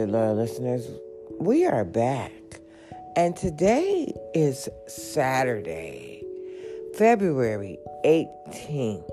my lovely loyal listeners, we are back. And today is Saturday, February 18th,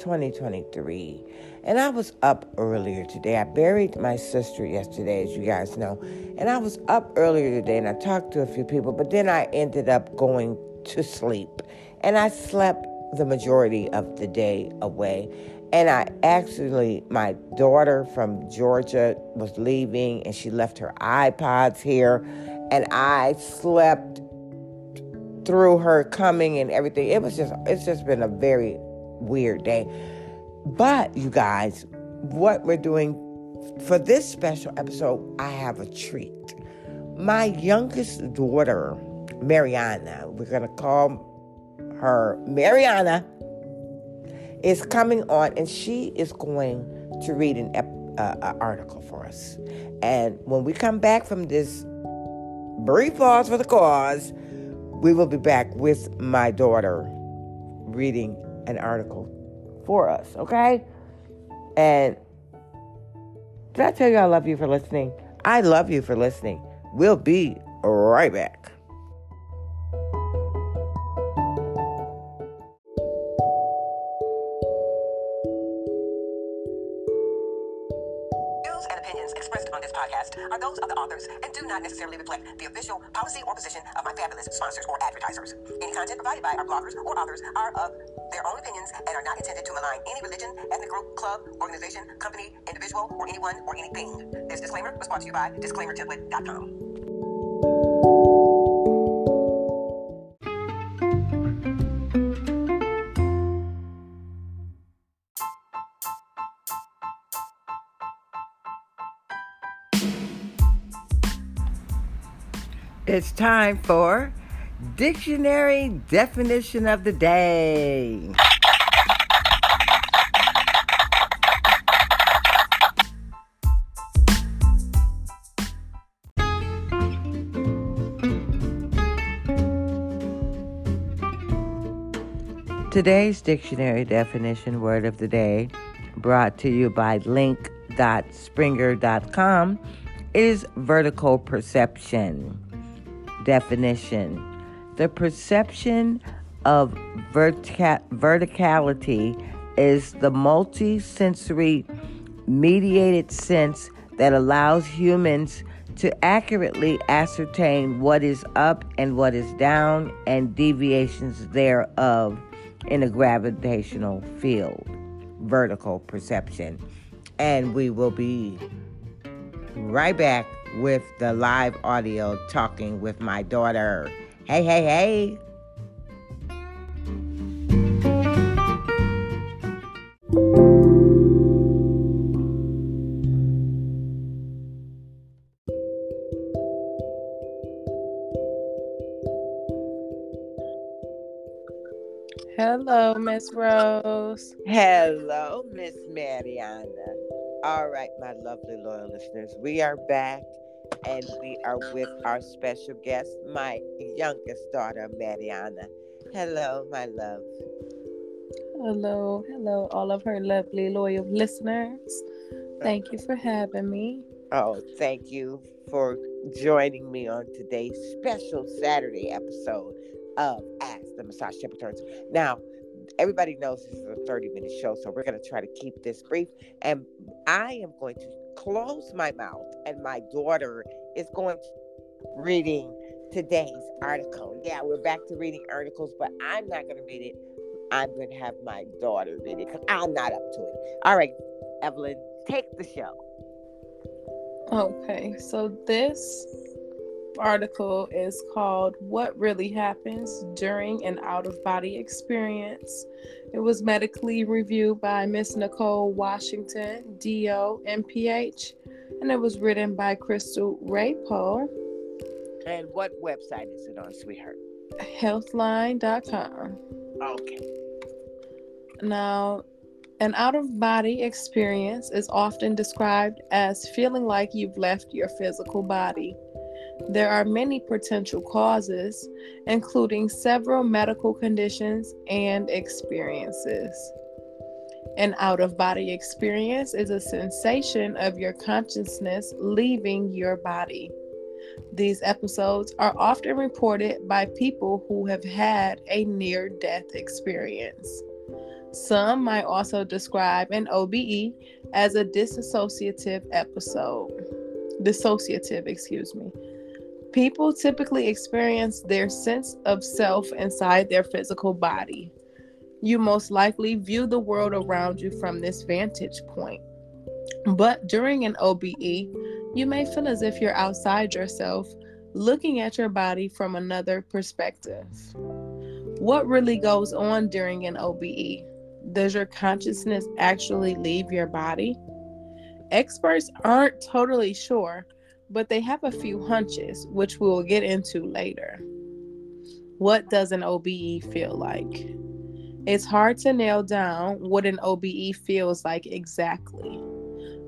2023. And I was up earlier today. I buried my sister yesterday, as you guys know. And I was up earlier today and I talked to a few people, but then I ended up going to sleep. And I slept the majority of the day away. And I actually, my daughter from Georgia was leaving and she left her iPods here. And I slept through her coming and everything. It was just, it's just been a very weird day. But you guys, what we're doing for this special episode, I have a treat. My youngest daughter, Mariana, we're going to call her Mariana is coming on and she is going to read an uh, article for us. And when we come back from this brief pause for the cause, we will be back with my daughter reading an article for us, okay? And did I tell you I love you for listening? I love you for listening. We'll be right back. Are those of the authors and do not necessarily reflect the official policy or position of my fabulous sponsors or advertisers. Any content provided by our bloggers or authors are of their own opinions and are not intended to malign any religion, ethnic group, club, organization, company, individual, or anyone or anything. This disclaimer was brought to you by disclaimertemplate.com. It's time for Dictionary Definition of the Day. Today's dictionary definition word of the day, brought to you by link.springer.com, is vertical perception definition. The perception of vertica- verticality is the multi-sensory mediated sense that allows humans to accurately ascertain what is up and what is down and deviations thereof in a gravitational field. Vertical perception. And we will be right back with the live audio talking with my daughter. Hey, hey, hey. Hello, Miss Rose. Hello, Miss Mariana. All right, my lovely loyal listeners, we are back and we are with our special guest, my youngest daughter, Mariana. Hello, my love. Hello, hello, all of her lovely, loyal listeners. Thank you for having me. Oh, thank you for joining me on today's special Saturday episode of Ask the Massage Tip Returns. Now, everybody knows this is a 30 minute show, so we're going to try to keep this brief. And I am going to close my mouth, and my daughter is going to reading today's article. Yeah, we're back to reading articles, but I'm not going to read it. I'm going to have my daughter read it because I'm not up to it. All right, Evelyn, take the show. Okay, so this article is called What Really Happens During an Out of Body Experience. It was medically reviewed by Miss Nicole Washington, DO, MPH, and it was written by Crystal Ray Poe. And what website is it on, sweetheart? Healthline.com. Okay. Now, an out of body experience is often described as feeling like you've left your physical body. There are many potential causes, including several medical conditions and experiences. An out of body experience is a sensation of your consciousness leaving your body. These episodes are often reported by people who have had a near death experience. Some might also describe an OBE as a dissociative episode. Dissociative, excuse me. People typically experience their sense of self inside their physical body. You most likely view the world around you from this vantage point. But during an OBE, you may feel as if you're outside yourself, looking at your body from another perspective. What really goes on during an OBE? Does your consciousness actually leave your body? Experts aren't totally sure, but they have a few hunches, which we will get into later. What does an OBE feel like? It's hard to nail down what an OBE feels like exactly.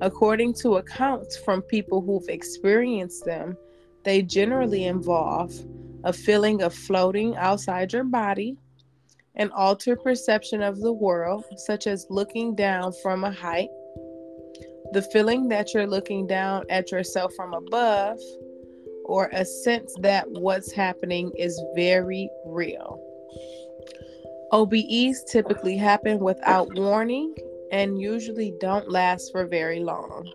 According to accounts from people who've experienced them, they generally involve a feeling of floating outside your body, an altered perception of the world, such as looking down from a height, the feeling that you're looking down at yourself from above, or a sense that what's happening is very real. OBEs typically happen without warning and usually don't last for very long.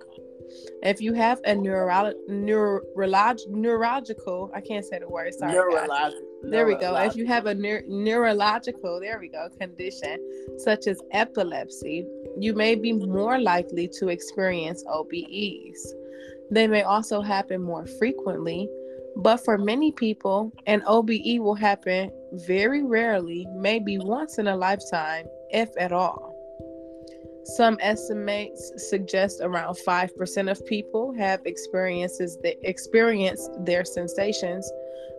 If you have a neuro- neurolog- neurological, I can't say the word, sorry. Neurological. There we go. If you have a neur- neurological, there we go, condition such as epilepsy, you may be more likely to experience OBEs. They may also happen more frequently, but for many people, an OBE will happen very rarely, maybe once in a lifetime, if at all. Some estimates suggest around 5% of people have experiences that experience their sensations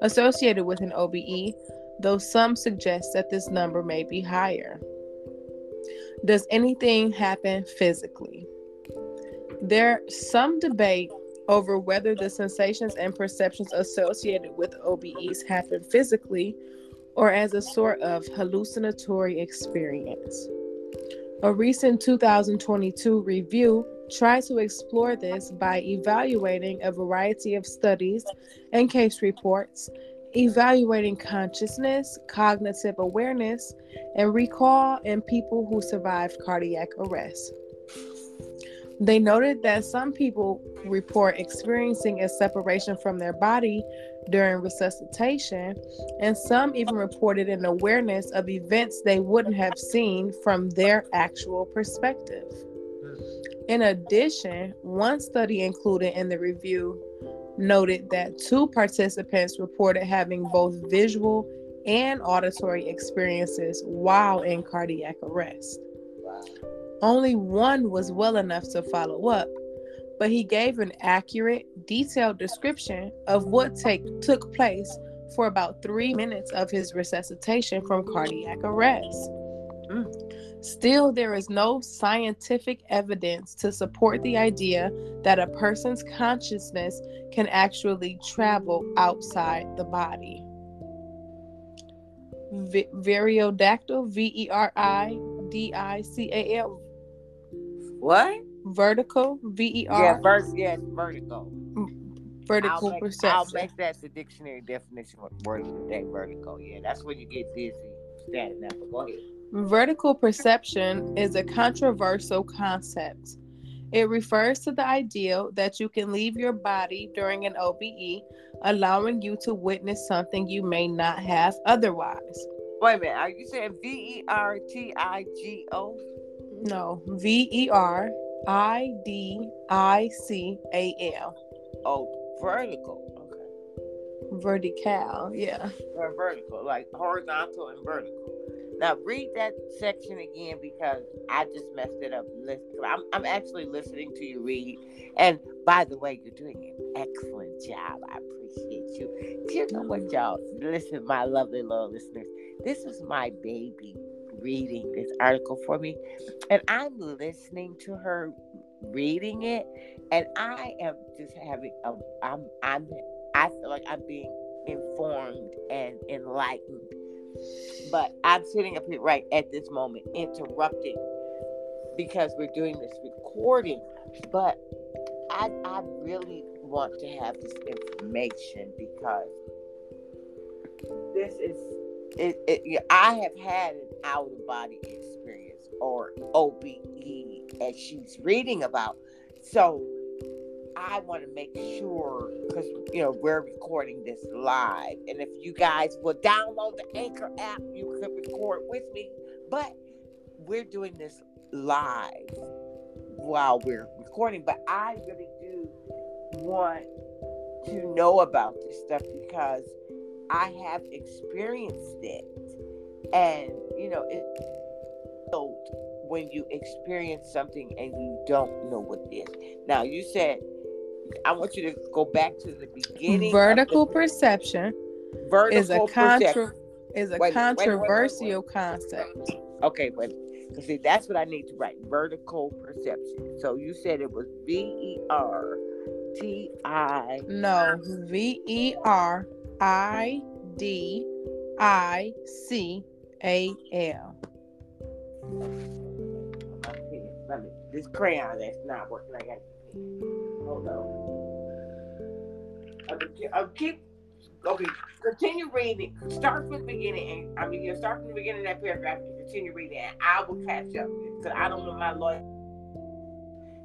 associated with an OBE, though some suggest that this number may be higher. Does anything happen physically? There's some debate over whether the sensations and perceptions associated with OBEs happen physically or as a sort of hallucinatory experience. A recent 2022 review tried to explore this by evaluating a variety of studies and case reports, evaluating consciousness, cognitive awareness, and recall in people who survived cardiac arrest. They noted that some people report experiencing a separation from their body during resuscitation, and some even reported an awareness of events they wouldn't have seen from their actual perspective. In addition, one study included in the review noted that two participants reported having both visual and auditory experiences while in cardiac arrest. Only one was well enough to follow up, but he gave an accurate, detailed description of what take, took place for about three minutes of his resuscitation from cardiac arrest. Mm. Still, there is no scientific evidence to support the idea that a person's consciousness can actually travel outside the body. V- Veriodactyl, V E R I D I C A L. What? vertical V E R. Yeah, ver- yes, vertical. Mm, vertical I'll make, perception. I'll make that the dictionary definition of word of the day. Vertical. Yeah, that's when you get dizzy standing up. But go ahead. Vertical perception is a controversial concept. It refers to the idea that you can leave your body during an OBE, allowing you to witness something you may not have otherwise. Wait a minute. Are you saying V E R T I G O? No, V E R I D I C A L. Oh, vertical. Okay. Vertical, yeah. Or vertical, like horizontal and vertical. Now read that section again because I just messed it up. Listen, I'm, I'm actually listening to you read. And by the way, you're doing an excellent job. I appreciate you. Do you know what, mm. y'all? Listen, my lovely little listeners. This is my baby reading this article for me, and I'm listening to her reading it, and I am just having a. I'm I'm I feel like I'm being informed and enlightened. But I'm sitting up here right at this moment interrupting because we're doing this recording. But I, I really want to have this information because this is it, it, I have had an out of body experience or OBE as she's reading about. So I want to make sure because you know we're recording this live, and if you guys will download the Anchor app, you could record with me. But we're doing this live while we're recording. But I really do want to know about this stuff because I have experienced it, and you know it when you experience something and you don't know what it is. Now you said I want you to go back to the beginning. Vertical the, perception vertical is a contra- is a wait, controversial wait, wait, concept. Okay, but see that's what I need to write. Vertical perception. So you said it was V E R T I. No, V E R I D I C A L. This crayon that's not working. I got Hold on. I'll keep. Okay, continue reading. Start from the beginning, and I mean, you start from the beginning of that paragraph and continue reading, and I will catch up because I don't know my lawyer.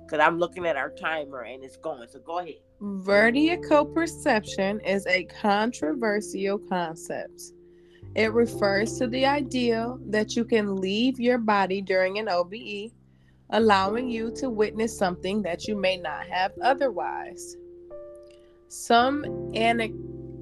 Because I'm looking at our timer and it's going. So go ahead. Vertical perception is a controversial concept. It refers to the idea that you can leave your body during an OBE allowing you to witness something that you may not have otherwise. Some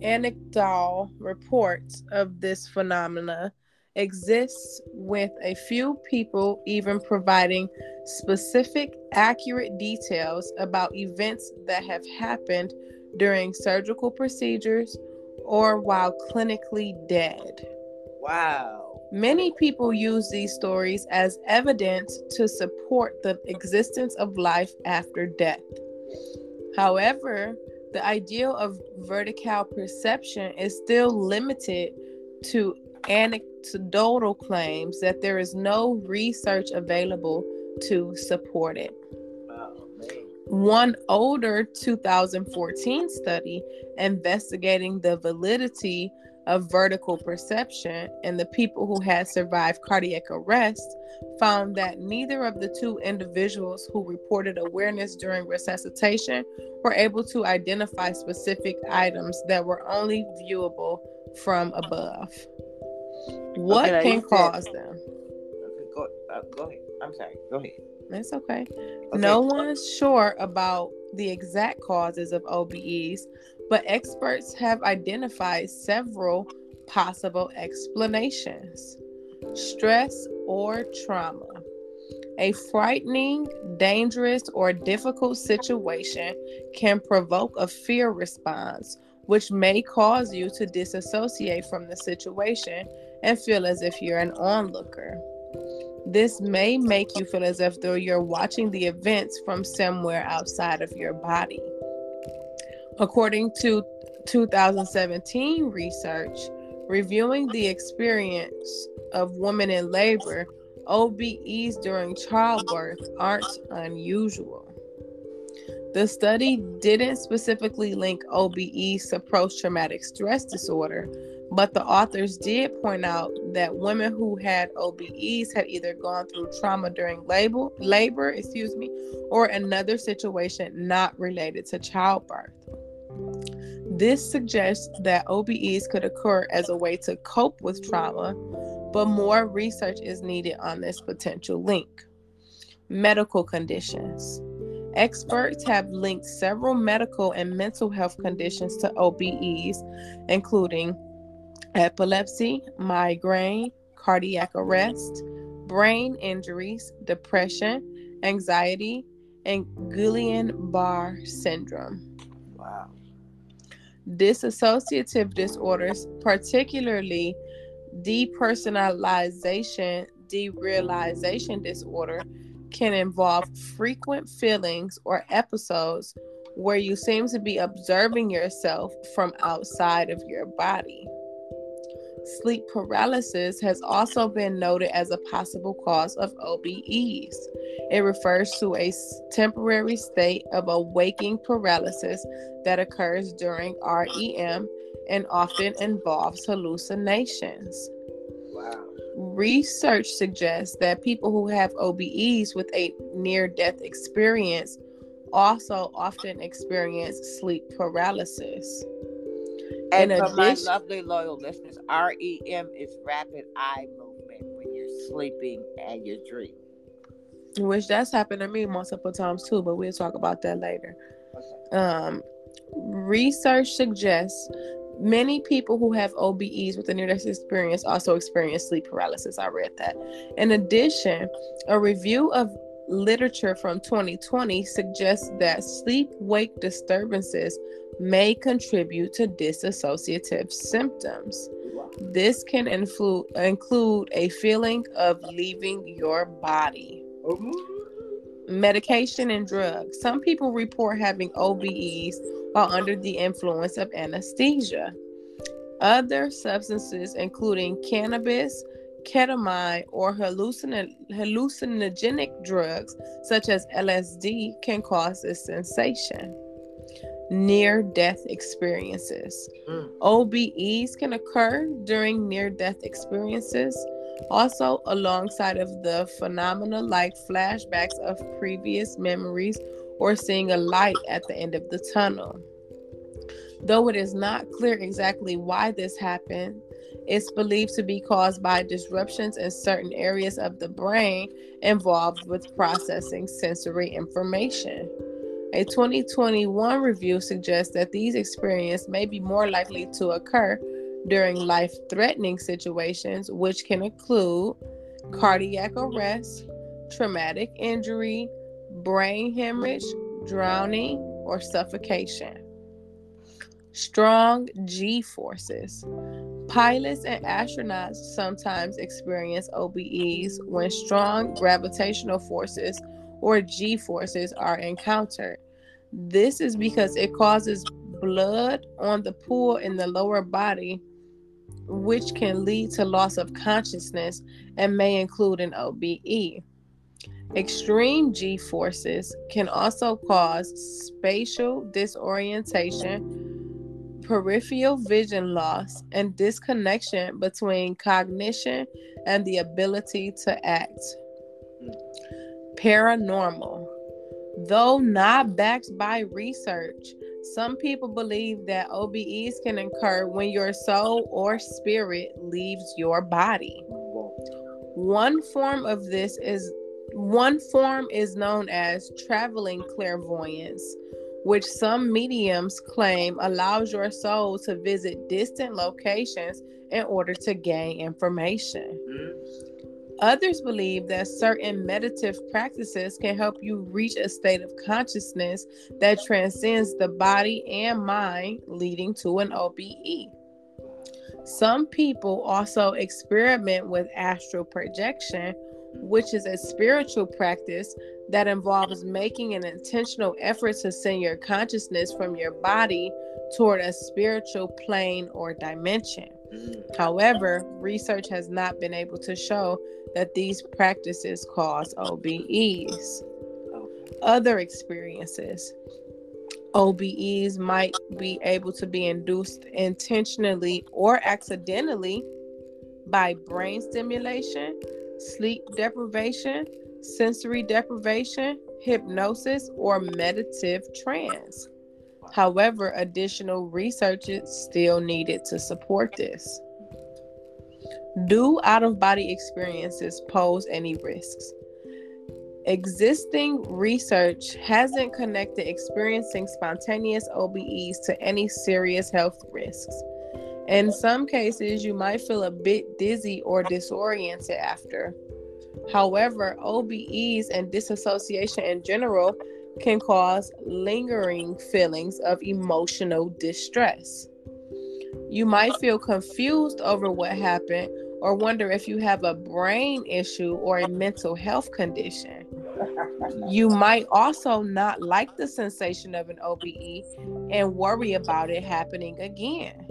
anecdotal reports of this phenomena exists with a few people even providing specific accurate details about events that have happened during surgical procedures or while clinically dead. Wow. Many people use these stories as evidence to support the existence of life after death. However, the ideal of vertical perception is still limited to anecdotal claims that there is no research available to support it. One older 2014 study investigating the validity of vertical perception and the people who had survived cardiac arrest found that neither of the two individuals who reported awareness during resuscitation were able to identify specific items that were only viewable from above. What okay, can cause them? Okay, go, uh, go ahead. I'm sorry. Go ahead. That's okay. okay. No one's sure about the exact causes of OBEs, but experts have identified several possible explanations stress or trauma. A frightening, dangerous, or difficult situation can provoke a fear response, which may cause you to disassociate from the situation and feel as if you're an onlooker. This may make you feel as if though you're watching the events from somewhere outside of your body. According to 2017 research reviewing the experience of women in labor, OBEs during childbirth aren't unusual. The study didn't specifically link OBEs to post traumatic stress disorder, but the authors did point out that women who had OBEs had either gone through trauma during labor, labor, excuse me, or another situation not related to childbirth. This suggests that OBEs could occur as a way to cope with trauma, but more research is needed on this potential link. Medical conditions. Experts have linked several medical and mental health conditions to OBEs, including epilepsy, migraine, cardiac arrest, brain injuries, depression, anxiety, and Guillain-Barré syndrome. Wow. Dissociative disorders, particularly depersonalization, derealization disorder, can involve frequent feelings or episodes where you seem to be observing yourself from outside of your body. Sleep paralysis has also been noted as a possible cause of OBEs. It refers to a temporary state of awaking paralysis that occurs during REM and often involves hallucinations. Wow. Research suggests that people who have OBEs with a near death experience also often experience sleep paralysis. And for addition, my lovely loyal listeners, REM is rapid eye movement when you're sleeping and you're dreaming. Which that's happened to me multiple times too, but we'll talk about that later. Okay. Um, research suggests many people who have OBEs with a near death experience also experience sleep paralysis. I read that. In addition, a review of literature from 2020 suggests that sleep wake disturbances may contribute to dissociative symptoms. This can influ- include a feeling of leaving your body. Medication and drugs. Some people report having OBEs while under the influence of anesthesia. Other substances, including cannabis, ketamine, or hallucin- hallucinogenic drugs such as LSD, can cause this sensation near death experiences. Mm. OBEs can occur during near death experiences, also alongside of the phenomena like flashbacks of previous memories or seeing a light at the end of the tunnel. Though it is not clear exactly why this happened, it's believed to be caused by disruptions in certain areas of the brain involved with processing sensory information. A 2021 review suggests that these experiences may be more likely to occur during life threatening situations, which can include cardiac arrest, traumatic injury, brain hemorrhage, drowning, or suffocation. Strong G forces. Pilots and astronauts sometimes experience OBEs when strong gravitational forces or G forces are encountered. This is because it causes blood on the pool in the lower body, which can lead to loss of consciousness and may include an OBE. Extreme G forces can also cause spatial disorientation, peripheral vision loss, and disconnection between cognition and the ability to act paranormal. Though not backed by research, some people believe that OBEs can occur when your soul or spirit leaves your body. One form of this is one form is known as traveling clairvoyance, which some mediums claim allows your soul to visit distant locations in order to gain information. Others believe that certain meditative practices can help you reach a state of consciousness that transcends the body and mind, leading to an OBE. Some people also experiment with astral projection, which is a spiritual practice that involves making an intentional effort to send your consciousness from your body toward a spiritual plane or dimension. However, research has not been able to show that these practices cause OBEs. Other experiences. OBEs might be able to be induced intentionally or accidentally by brain stimulation, sleep deprivation, sensory deprivation, hypnosis, or meditative trance. However, additional research is still needed to support this. Do out of body experiences pose any risks? Existing research hasn't connected experiencing spontaneous OBEs to any serious health risks. In some cases, you might feel a bit dizzy or disoriented after. However, OBEs and disassociation in general can cause lingering feelings of emotional distress. You might feel confused over what happened or wonder if you have a brain issue or a mental health condition. You might also not like the sensation of an OBE and worry about it happening again.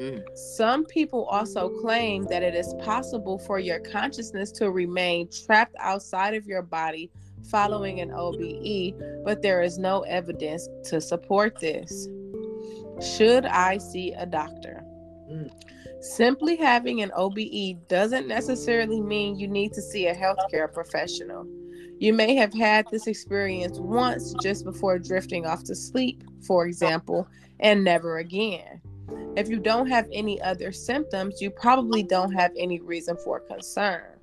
Mm. Some people also claim that it is possible for your consciousness to remain trapped outside of your body following an OBE, but there is no evidence to support this. Should I see a doctor? Mm. Simply having an OBE doesn't necessarily mean you need to see a healthcare professional. You may have had this experience once just before drifting off to sleep, for example, and never again. If you don't have any other symptoms, you probably don't have any reason for concern.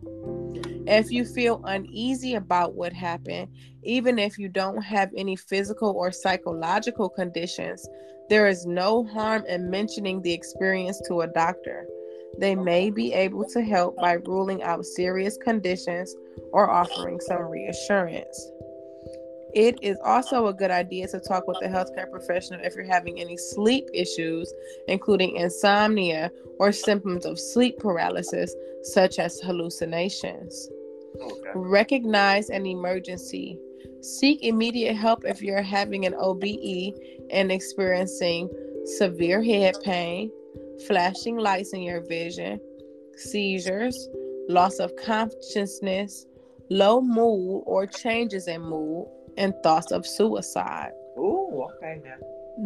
If you feel uneasy about what happened, even if you don't have any physical or psychological conditions, there is no harm in mentioning the experience to a doctor. They may be able to help by ruling out serious conditions or offering some reassurance. It is also a good idea to talk with a healthcare professional if you're having any sleep issues, including insomnia or symptoms of sleep paralysis, such as hallucinations. Okay. Recognize an emergency. Seek immediate help if you're having an OBE and experiencing severe head pain, flashing lights in your vision, seizures, loss of consciousness, low mood or changes in mood, and thoughts of suicide. Ooh, okay now.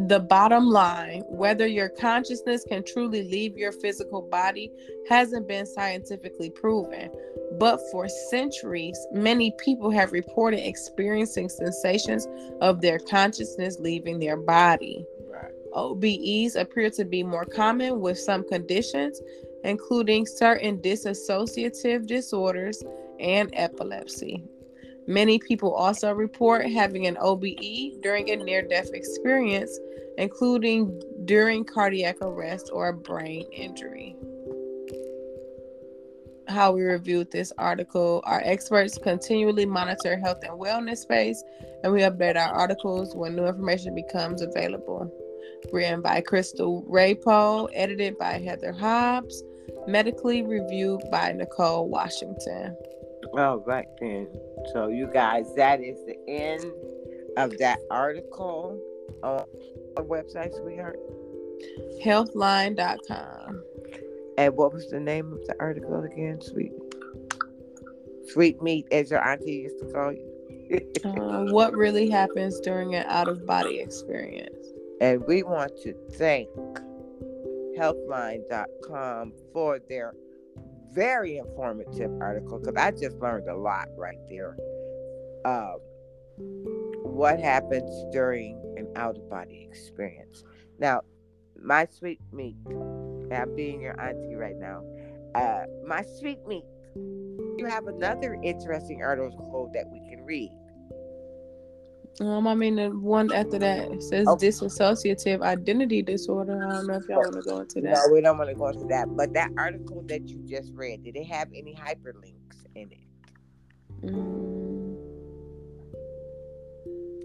The bottom line, whether your consciousness can truly leave your physical body hasn't been scientifically proven. But for centuries, many people have reported experiencing sensations of their consciousness leaving their body. Right. OBEs appear to be more common with some conditions, including certain dissociative disorders and epilepsy. Many people also report having an OBE during a near death experience, including during cardiac arrest or a brain injury. How we reviewed this article our experts continually monitor health and wellness space, and we update our articles when new information becomes available. Written by Crystal Raypole, edited by Heather Hobbs, medically reviewed by Nicole Washington. All right, then. So, you guys, that is the end of that article on our website, sweetheart. Healthline.com. And what was the name of the article again, sweet? Sweet meat, as your auntie used to call you. uh, what really happens during an out of body experience? And we want to thank Healthline.com for their very informative article because I just learned a lot right there. Um, what happens during an out of body experience? Now, my sweet meat, I'm being your auntie right now. Uh, my sweet meat, you have another interesting article that we can read. Um, I mean, the one after that says okay. dissociative identity disorder. I don't know if y'all want to go into that. No, we don't want to go into that. But that article that you just read, did it have any hyperlinks in it? Mm.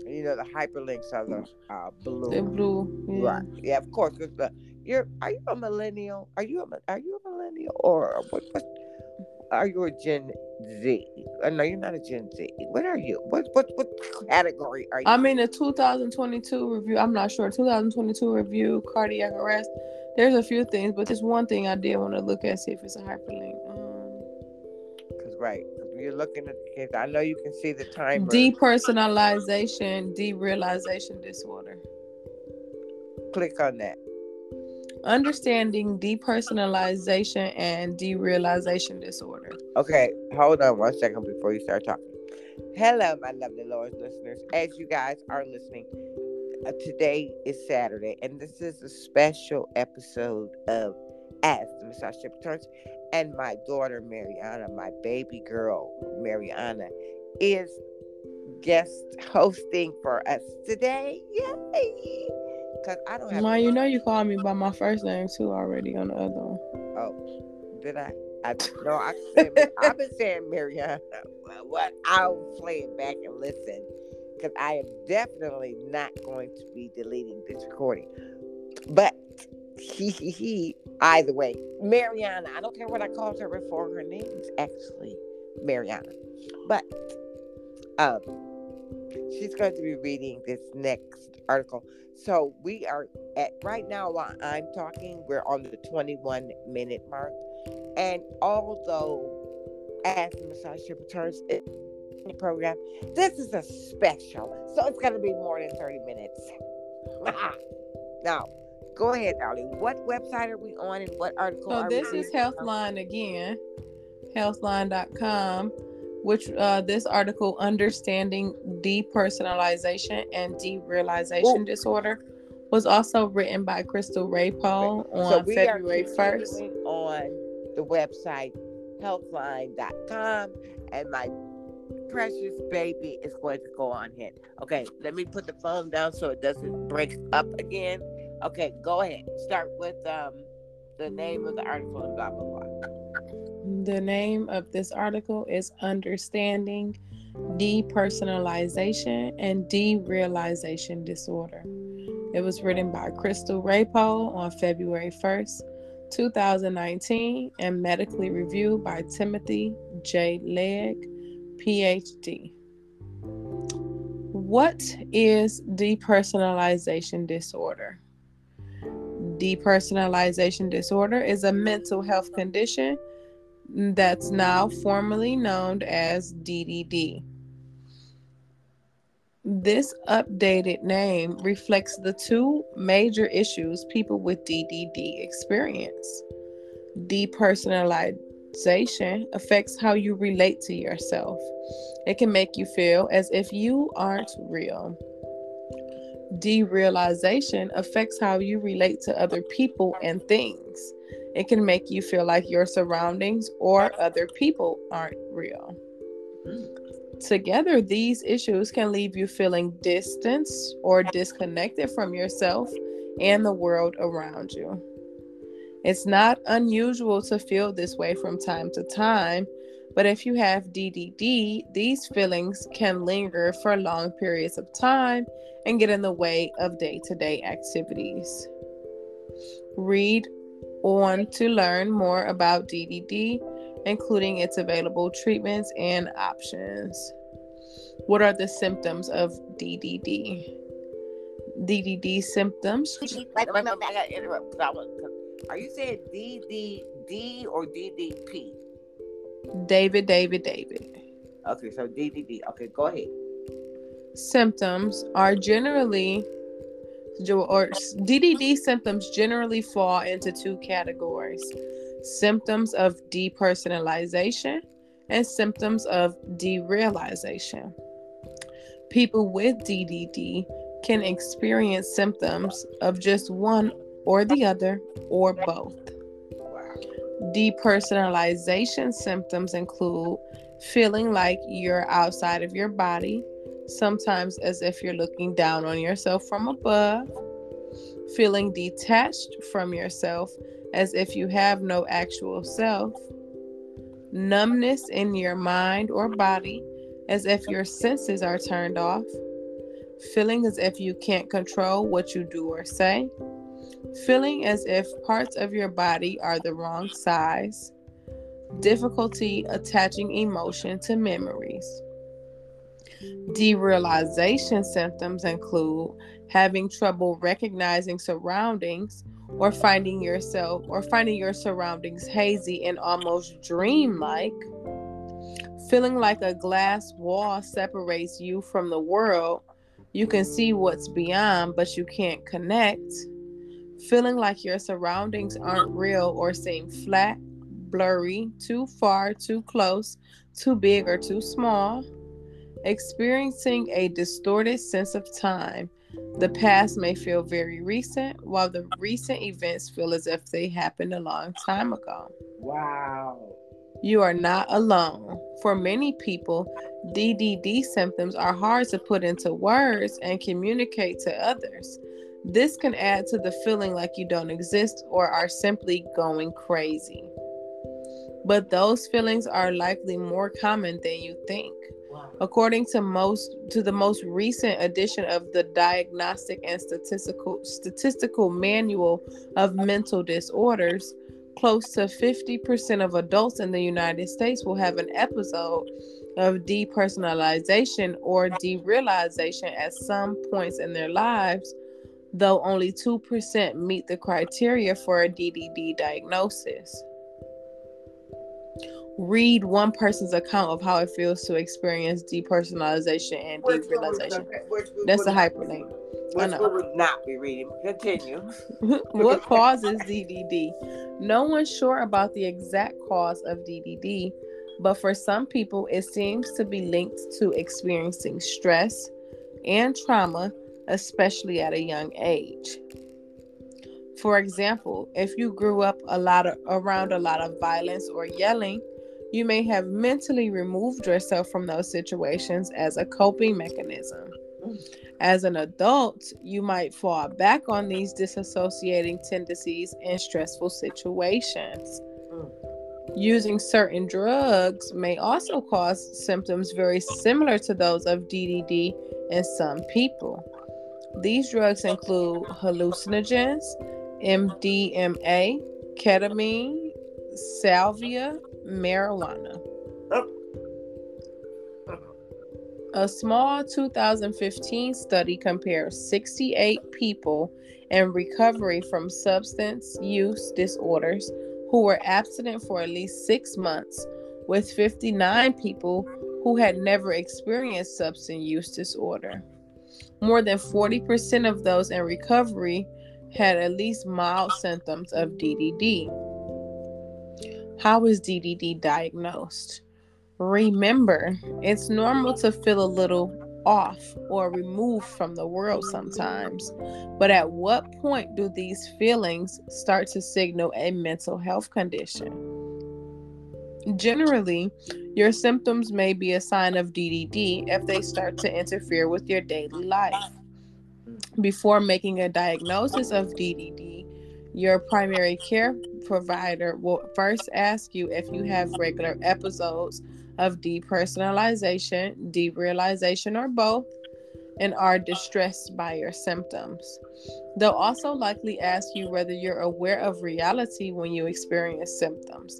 You know, the hyperlinks are the uh, blue. The blue, yeah. right? Yeah, of course. Cause the, you're are you a millennial? Are you a are you a millennial or what? what are you a Gen Z? Uh, no, you're not a Gen Z. What are you? What what what category are you? I mean, the 2022 review. I'm not sure. 2022 review cardiac arrest. There's a few things, but there's one thing I did want to look at see if it's a hyperlink. Because um, right, you're looking at the kids. I know you can see the time. Depersonalization, derealization disorder. Click on that understanding depersonalization and derealization disorder. Okay, hold on one second before you start talking. Hello, my lovely Lord's listeners. As you guys are listening, uh, today is Saturday, and this is a special episode of As the Massage Tip Returns. And my daughter, Mariana, my baby girl, Mariana, is guest hosting for us today. Yay! Cause I don't have. Ma, you know you called me by my first name too already on the other one. Oh, did I? I no, I said, I've been saying Mariana. What I'll play it back and listen because I am definitely not going to be deleting this recording. But he he he. Either way, Mariana. I don't care what I called her before. Her name is actually Mariana. But um, she's going to be reading this next article. So we are at right now while I'm talking, we're on the 21 minute mark. And although as the massage returns in the program, this is a special. So it's gonna be more than 30 minutes. now, go ahead, darling. What website are we on and what article So this is? Healthline again, healthline.com, which uh, this article, Understanding Depersonalization and Derealization Ooh. Disorder, was also written by Crystal Raypole on so February 1st. on the website healthline.com and my precious baby is going to go on here. Okay, let me put the phone down so it doesn't break up again. Okay, go ahead. Start with um the name of the article and blah blah blah. The name of this article is Understanding Depersonalization and Derealization Disorder. It was written by Crystal Raypole on February 1st, 2019, and medically reviewed by Timothy J. Legg, PhD. What is depersonalization disorder? Depersonalization disorder is a mental health condition that's now formally known as DDD. This updated name reflects the two major issues people with DDD experience. Depersonalization affects how you relate to yourself. It can make you feel as if you aren't real. Derealization affects how you relate to other people and things. It can make you feel like your surroundings or other people aren't real. Together, these issues can leave you feeling distanced or disconnected from yourself and the world around you. It's not unusual to feel this way from time to time, but if you have DDD, these feelings can linger for long periods of time and get in the way of day to day activities. Read on to learn more about DDD, including its available treatments and options. What are the symptoms of DDD? DDD symptoms. Wait, wait, wait, I gotta interrupt. 'cause I was- 'cause- Are you saying DDD or DDP? David, David, David. Okay, so DDD. Okay, go ahead. Symptoms are generally or DDD symptoms generally fall into two categories symptoms of depersonalization and symptoms of derealization. People with DDD can experience symptoms of just one or the other or both. Depersonalization symptoms include feeling like you're outside of your body, sometimes as if you're looking down on yourself from above, feeling detached from yourself as if you have no actual self, numbness in your mind or body as if your senses are turned off, feeling as if you can't control what you do or say, feeling as if parts of your body are the wrong size, difficulty attaching emotion to memories. Derealization symptoms include having trouble recognizing surroundings or finding yourself or finding your surroundings hazy and almost dreamlike. Feeling like a glass wall separates you from the world. You can see what's beyond, but you can't connect. Feeling like your surroundings aren't real or seem flat, blurry, too far, too close, too big, or too small experiencing a distorted sense of time. The past may feel very recent, while the recent events feel as if they happened a long time ago. Wow. You are not alone. For many people, DDD symptoms are hard to put into words and communicate to others. This can add to the feeling like you don't exist or are simply going crazy. But those feelings are likely more common than you think. According to most to the most recent edition of the Diagnostic and Statistical Statistical Manual of Mental Disorders, close to 50% of adults in the United States will have an episode of depersonalization or derealization at some points in their lives, though only 2% meet the criteria for a DDD diagnosis. Read one person's account of how it feels to experience depersonalization and derealization. That's a hyperlink. Which we would not be reading. Continue. what causes DDD? No one's sure about the exact cause of DDD, but for some people, it seems to be linked to experiencing stress and trauma, especially at a young age. For example, if you grew up a lot of, around a lot of violence or yelling, you may have mentally removed yourself from those situations as a coping mechanism. As an adult, you might fall back on these disassociating tendencies in stressful situations. Using certain drugs may also cause symptoms very similar to those of DDD in some people. These drugs include hallucinogens, MDMA, ketamine, salvia, marijuana. Oh. A small 2015 study compared 68 people in recovery from substance use disorders who were abstinent for at least six months with 59 people who had never experienced substance use disorder. More than 40% of those in recovery had at least mild symptoms of DDD. How is DDD diagnosed? Remember, it's normal to feel a little off or removed from the world sometimes. But at what point do these feelings start to signal a mental health condition? Generally, your symptoms may be a sign of DDD if they start to interfere with your daily life. Before making a diagnosis of DDD, your primary care provider will first ask you if you have regular episodes of depersonalization, derealization, or both, and are distressed by your symptoms. They'll also likely ask you whether you're aware of reality when you experience symptoms.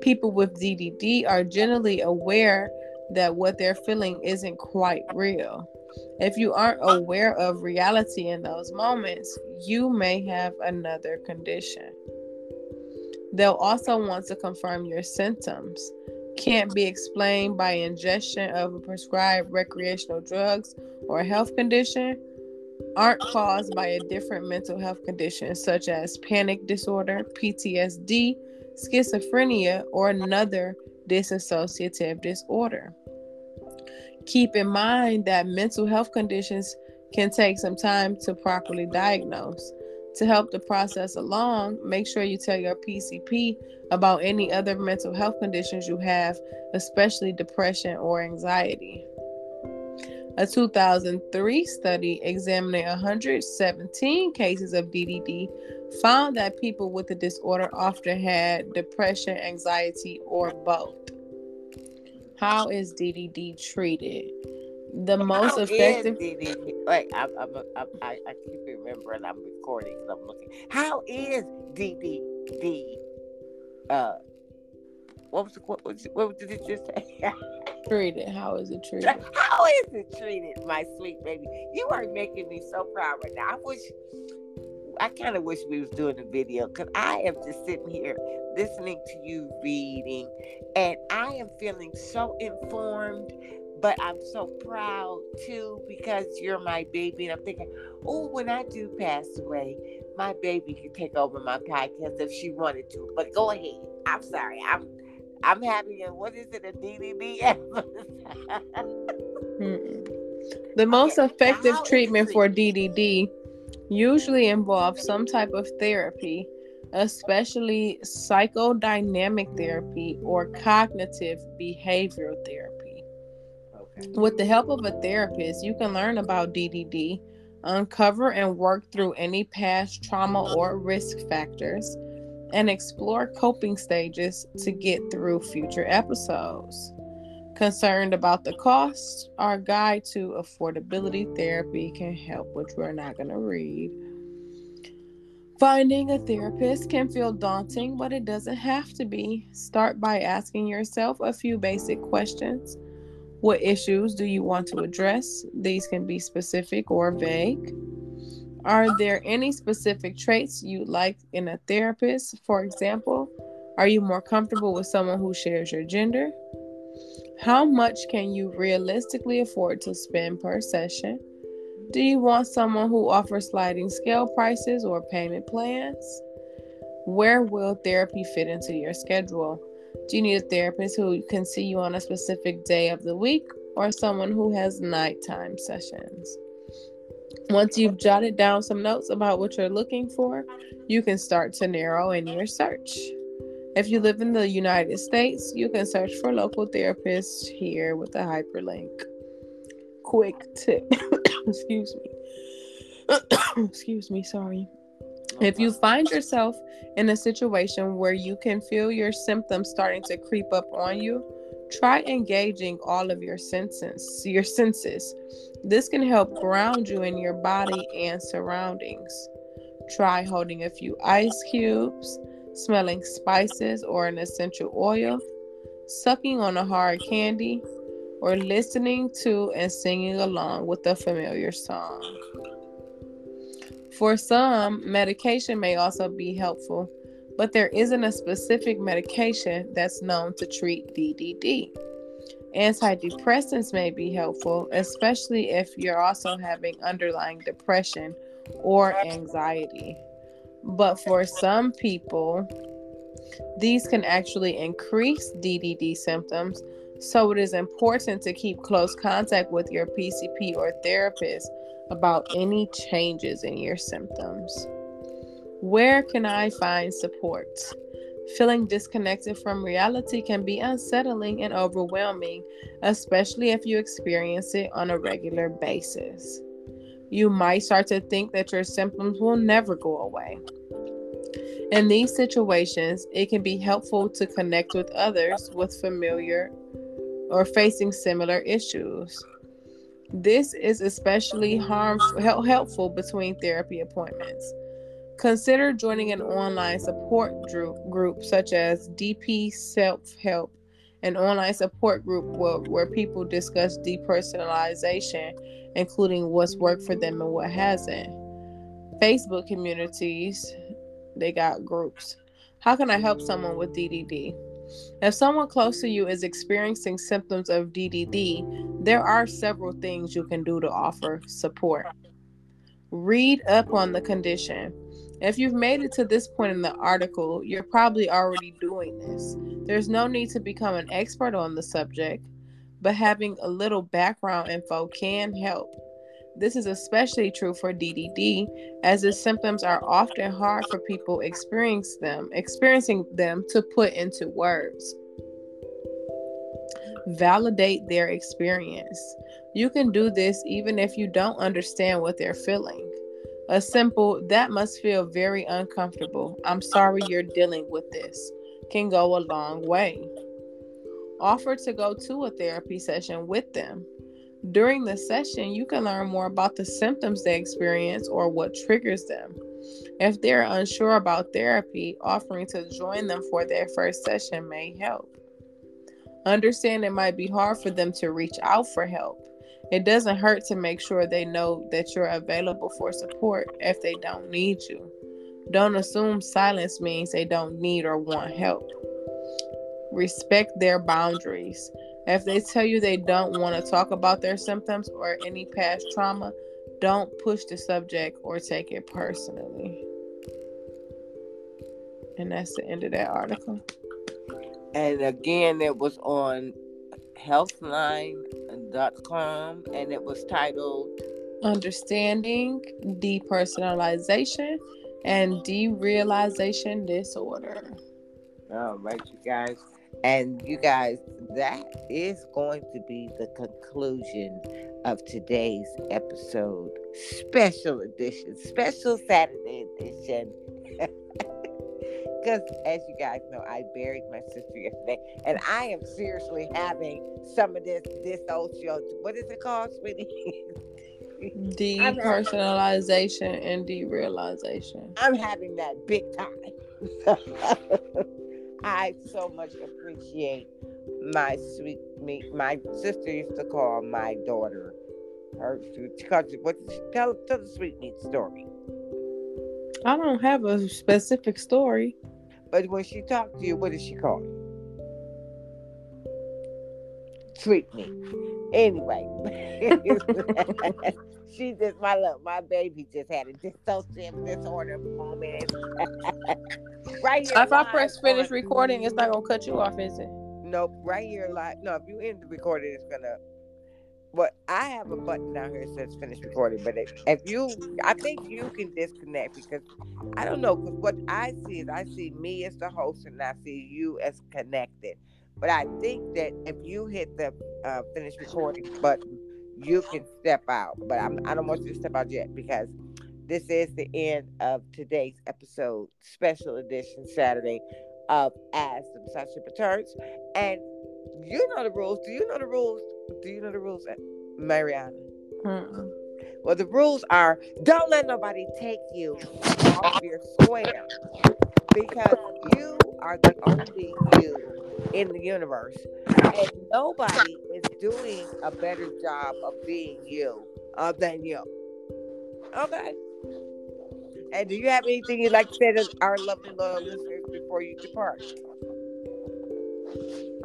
People with DDD are generally aware that what they're feeling isn't quite real. If you aren't aware of reality in those moments, you may have another condition. They'll also want to confirm your symptoms can't be explained by ingestion of prescribed recreational drugs or health condition aren't caused by a different mental health condition such as panic disorder, PTSD, schizophrenia, or another dissociative disorder. Keep in mind that mental health conditions can take some time to properly diagnose. To help the process along, make sure you tell your PCP about any other mental health conditions you have, especially depression or anxiety. A 2003 study examining 117 cases of DDD found that people with the disorder often had depression, anxiety, or both. How is DDD treated? the most How effective. Is DDD? Like I'm, I'm, I'm, I, I keep remembering I'm recording because I'm looking. How is DDD? Uh, what was what was what did you just say? treated. How is it treated? How is it treated, my sweet baby? You are making me so proud right now. I wish. I kind of wish we was doing a video because I am just sitting here listening to you reading, and I am feeling so informed but I'm so proud too because you're my baby. And I'm thinking, oh, when I do pass away, my baby can take over my podcast if she wanted to. But go ahead. I'm sorry. I'm I'm having a what is it, a DDD? the most effective treatment for DDD usually involves some type of therapy, especially psychodynamic therapy or cognitive behavioral therapy. With the help of a therapist, you can learn about DDD, Uncover and work through any past trauma or risk factors, and explore coping stages to get through future episodes. Concerned about the cost, our guide to affordability therapy can help, which we're not going to read. Finding a therapist can feel daunting, but it doesn't have to be. Start by asking yourself a few basic questions. What issues do you want to address? These can be specific or vague. Are there any specific traits you like in a therapist? For example, are you more comfortable with someone who shares your gender? How much can you realistically afford to spend per session? Do you want someone who offers sliding scale prices or payment plans? Where will therapy fit into your schedule? Do you need a therapist who can see you on a specific day of the week or someone who has nighttime sessions? Once you've jotted down some notes about what you're looking for, you can start to narrow in your search. If you live in the United States, you can search for local therapists here with a hyperlink. Quick tip. Excuse me. Excuse me, sorry. If you find yourself in a situation where you can feel your symptoms starting to creep up on you, try engaging all of your senses, your senses. This can help ground you in your body and surroundings. Try holding a few ice cubes, smelling spices or an essential oil, sucking on a hard candy, or listening to and singing along with a familiar song. For some, medication may also be helpful, but there isn't a specific medication that's known to treat DDD. Antidepressants may be helpful, especially if you're also having underlying depression or anxiety. But for some people, these can actually increase DDD symptoms. So it is important to keep close contact with your PCP or therapist about any changes in your symptoms. Where can I find support? Feeling disconnected from reality can be unsettling and overwhelming, especially if you experience it on a regular basis you might start to think that your symptoms will never go away. In these situations, it can be helpful to connect with others with familiar or facing similar issues. This is especially harmful, helpful between therapy appointments. Consider joining an online support group such as DP Self Help, an online support group where, where people discuss depersonalization including what's worked for them and what hasn't. Facebook communities, they got groups. How can I help someone with DDD? If someone close to you is experiencing symptoms of DDD, there are several things you can do to offer support. Read up on the condition. If you've made it to this point in the article, you're probably already doing this. There's no need to become an expert on the subject but having a little background info can help. This is especially true for DDD, as the symptoms are often hard for people experience them, experiencing them to put into words. Validate their experience. You can do this even if you don't understand what they're feeling. A simple, that must feel very uncomfortable. I'm sorry you're dealing with this, can go a long way. Offer to go to a therapy session with them. During the session, you can learn more about the symptoms they experience or what triggers them. If they're unsure about therapy, offering to join them for their first session may help. Understand it might be hard for them to reach out for help. It doesn't hurt to make sure they know that you're available for support if they don't need you. Don't assume silence means they don't need or want help respect their boundaries. If they tell you they don't want to talk about their symptoms or any past trauma, don't push the subject or take it personally. And that's the end of that article. And again, it was on healthline.com and it was titled Understanding Depersonalization and Derealization Disorder. All right, you guys. And you guys, that is going to be the conclusion of today's episode, special edition, special Saturday edition. Because as you guys know, I buried my sister yesterday, and I am seriously having some of this this old show. What is it called, sweetie? Depersonalization and derealization. I'm having that big time. I so much appreciate my sweet me. My sister used to call my daughter her. Called what? Tell tell the sweet meat story. I don't have a specific story. But when she talked to you, what did she call you? Sweet meat. Anyway, she just my love, my baby just had a dissociative disorder moment. right here. If I press finish recording, it's not gonna cut you off, is it? Nope. Right here, like no. If you end the recording, it's gonna. But I have a button down here that says finish recording. But if, if you, I think you can disconnect because I don't know. Because what I see is I see me as the host and I see you as connected. But I think that if you hit the uh, finish recording button, you can step out. But I'm, I don't want you to step out yet because this is the end of today's episode, special edition Saturday of As the Discipleship Returns. And you know the rules. Do you know the rules? Do you know the rules, Mariana? Mm-mm. Well, the rules are don't let nobody take you off your square because you are the only you in the universe. And nobody is doing a better job of being you uh, than you. Okay. And do you have anything you'd like to say to our lovely loyal listeners before you depart?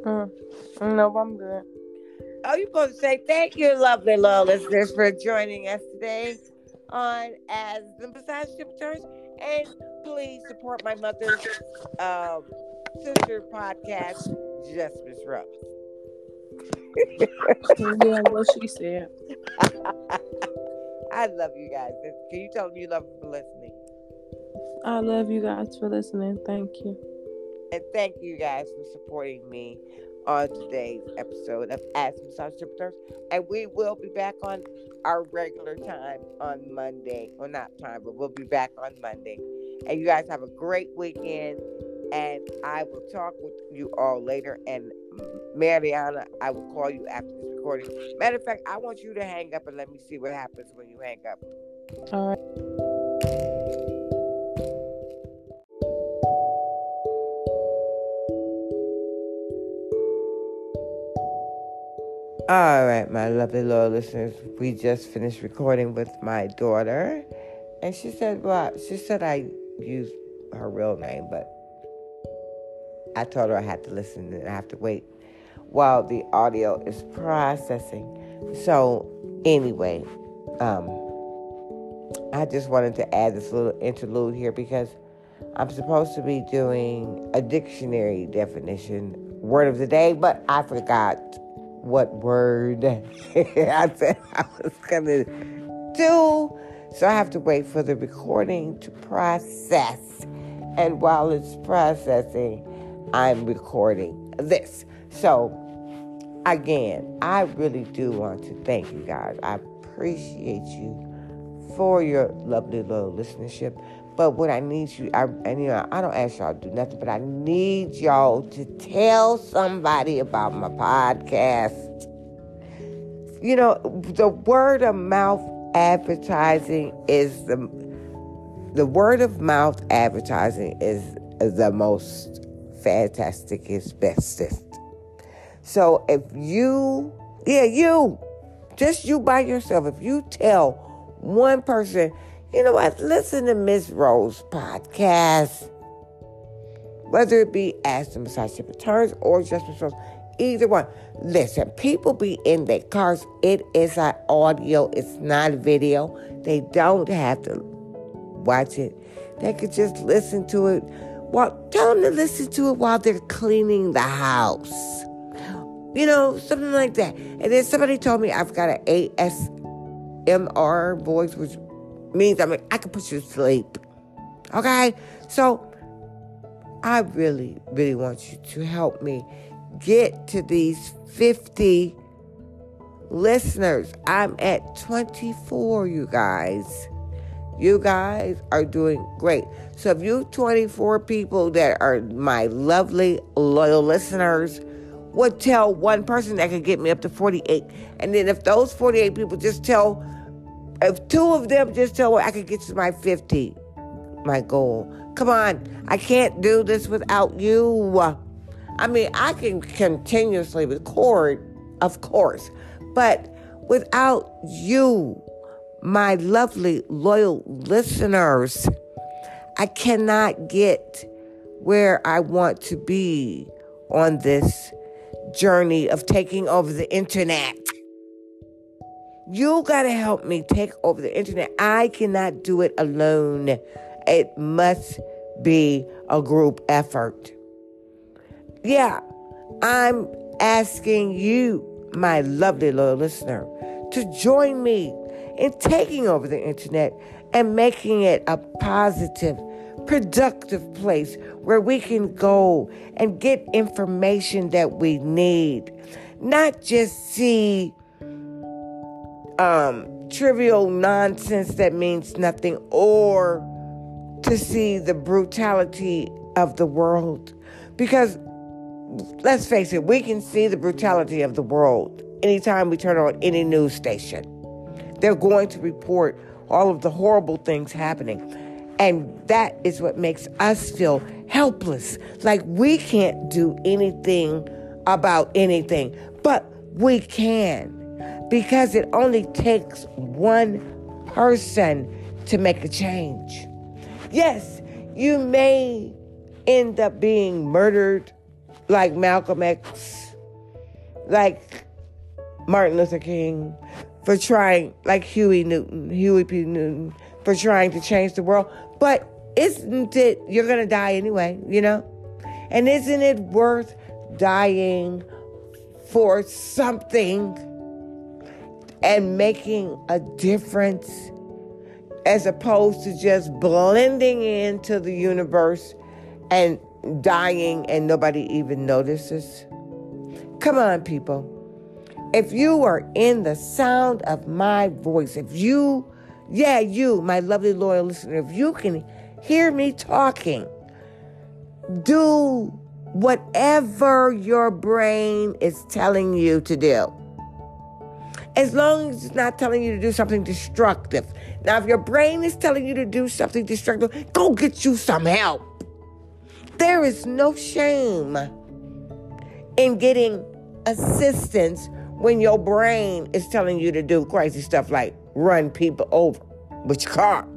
Mm, no, I'm good. Oh, you're supposed to say thank you, lovely loyal listeners, for joining us today on As the Discipleship Returns. And please support my mother's um, sister podcast, Just Miss Rose. yeah, what she said. I love you guys. Can you tell them you love them for listening? I love you guys for listening. Thank you. And thank you guys for supporting me on today's episode of Ask Massage Returns. And we will be back on our regular time on Monday. Well, not time, but we'll be back on Monday. And you guys have a great weekend. And I will talk with you all later. And Mariana, I will call you after this recording. Matter of fact, I want you to hang up and let me see what happens when you hang up. All right. All right, my lovely loyal listeners, we just finished recording with my daughter, and she said, "Well, she said I used her real name, but I told her I had to listen and I have to wait while the audio is processing." So, anyway, um, I just wanted to add this little interlude here because I'm supposed to be doing a dictionary definition word of the day, but I forgot what word I said I was going to do. So I have to wait for the recording to process. And while it's processing, I'm recording this. So, again, I really do want to thank you guys. I appreciate you for your lovely little listenership. But what I need you, I and you know, I don't ask y'all to do nothing, but I need y'all to tell somebody about my podcast. You know, the word of mouth advertising is the the word of mouth advertising is the most fantastic, is bestest. So if you, yeah, you, just you by yourself, if you tell one person you know what? Listen to Miss Rose podcast. Whether it be Ask the Messiah Returns or Just Miss Rose, either one. Listen, people be in their cars. It is an audio, it's not video. They don't have to watch it. They could just listen to it. Well, tell them to listen to it while they're cleaning the house. You know, something like that. And then somebody told me I've got an ASMR voice, which means I mean I can put you to sleep. Okay? So I really, really want you to help me get to these 50 listeners. I'm at 24, you guys. You guys are doing great. So if you 24 people that are my lovely, loyal listeners would tell one person that could get me up to 48. And then if those 48 people just tell, if two of them just tell I could get to my 50, my goal. Come on, I can't do this without you. I mean, I can continuously record, of course, but without you, my lovely, loyal listeners, I cannot get where I want to be on this journey of taking over the internet. You got to help me take over the internet. I cannot do it alone. It must be a group effort. Yeah, I'm asking you, my lovely loyal listener, to join me in taking over the internet and making it a positive, productive place where we can go and get information that we need, not just see um, trivial nonsense that means nothing or to see the brutality of the world. Because let's face it, we can see the brutality of the world anytime we turn on any news station. They're going to report all of the horrible things happening. And that is what makes us feel helpless. Like we can't do anything about anything. But we can. Because it only takes one person to make a change. Yes, you may end up being murdered like Malcolm X, like Martin Luther King, for trying, like Huey Newton, Huey P. Newton, for trying to change the world. But isn't it, you're going to die anyway, you know? And isn't it worth dying for something and making a difference as opposed to just blending into the universe and dying and nobody even notices? Come on, people. If you are in the sound of my voice, if you, yeah, you, my lovely loyal listener, if you can hear me talking, do whatever your brain is telling you to do. As long as it's not telling you to do something destructive. Now, if your brain is telling you to do something destructive, go get you some help. There is no shame in getting assistance when your brain is telling you to do crazy stuff like run people over with your car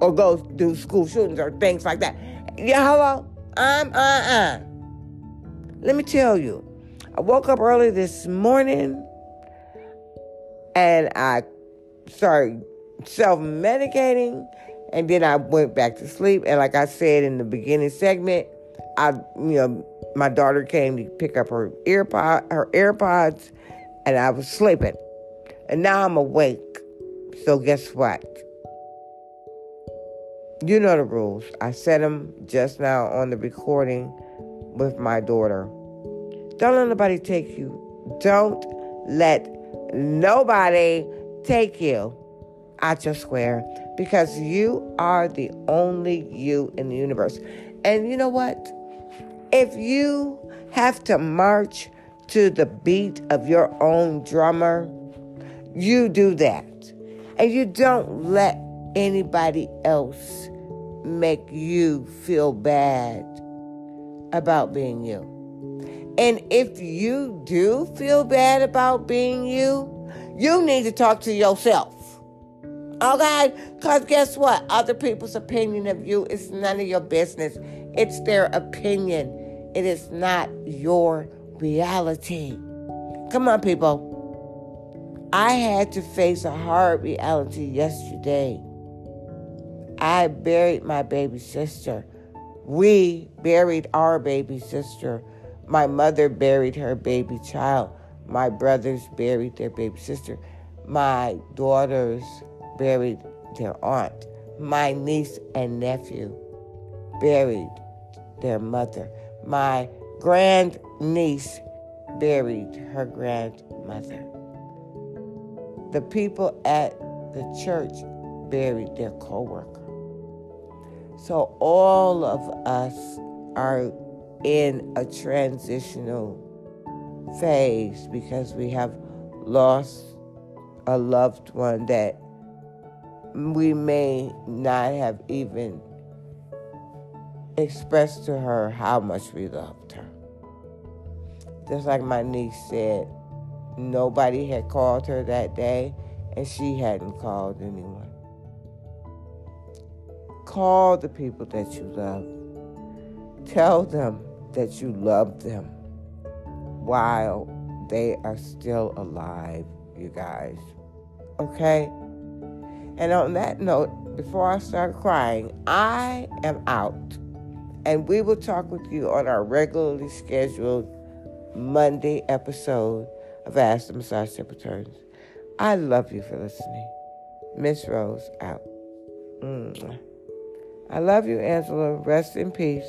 or go do school shootings or things like that. Yeah, hello? I'm uh uh. Let me tell you, I woke up early this morning and I started self medicating and then I went back to sleep. And like I said in the beginning segment, I, you know, my daughter came to pick up her earpod, her AirPods, and I was sleeping. And now I'm awake. So guess what? You know the rules. I said them just now on the recording with my daughter. Don't let nobody take you. Don't let nobody take you out your square because you are the only you in the universe. And you know what? If you have to march to the beat of your own drummer, you do that. And you don't let anybody else make you feel bad about being you. And if you do feel bad about being you, you need to talk to yourself. Okay? Because guess what? Other people's opinion of you is none of your business. It's their opinion. It is not your reality. Come on, people. I had to face a hard reality yesterday. I buried my baby sister. We buried our baby sister. My mother buried her baby child. My brothers buried their baby sister. My daughters buried their aunt. My niece and nephew buried their mother. My grand niece buried her grandmother. The people at the church buried their coworker. So all of us are in a transitional phase because we have lost a loved one that we may not have even expressed to her how much we loved her. Just like my niece said, nobody had called her that day and she hadn't called anyone. Call the people that you love. Tell them that you love them while they are still alive, you guys. Okay? And on that note, before I start crying, I am out. And we will talk with you on our regularly scheduled Monday episode of Ask the Massage Tip Returns. I love you for listening. Miss Rose out. Mm. I love you, Angela. Rest in peace.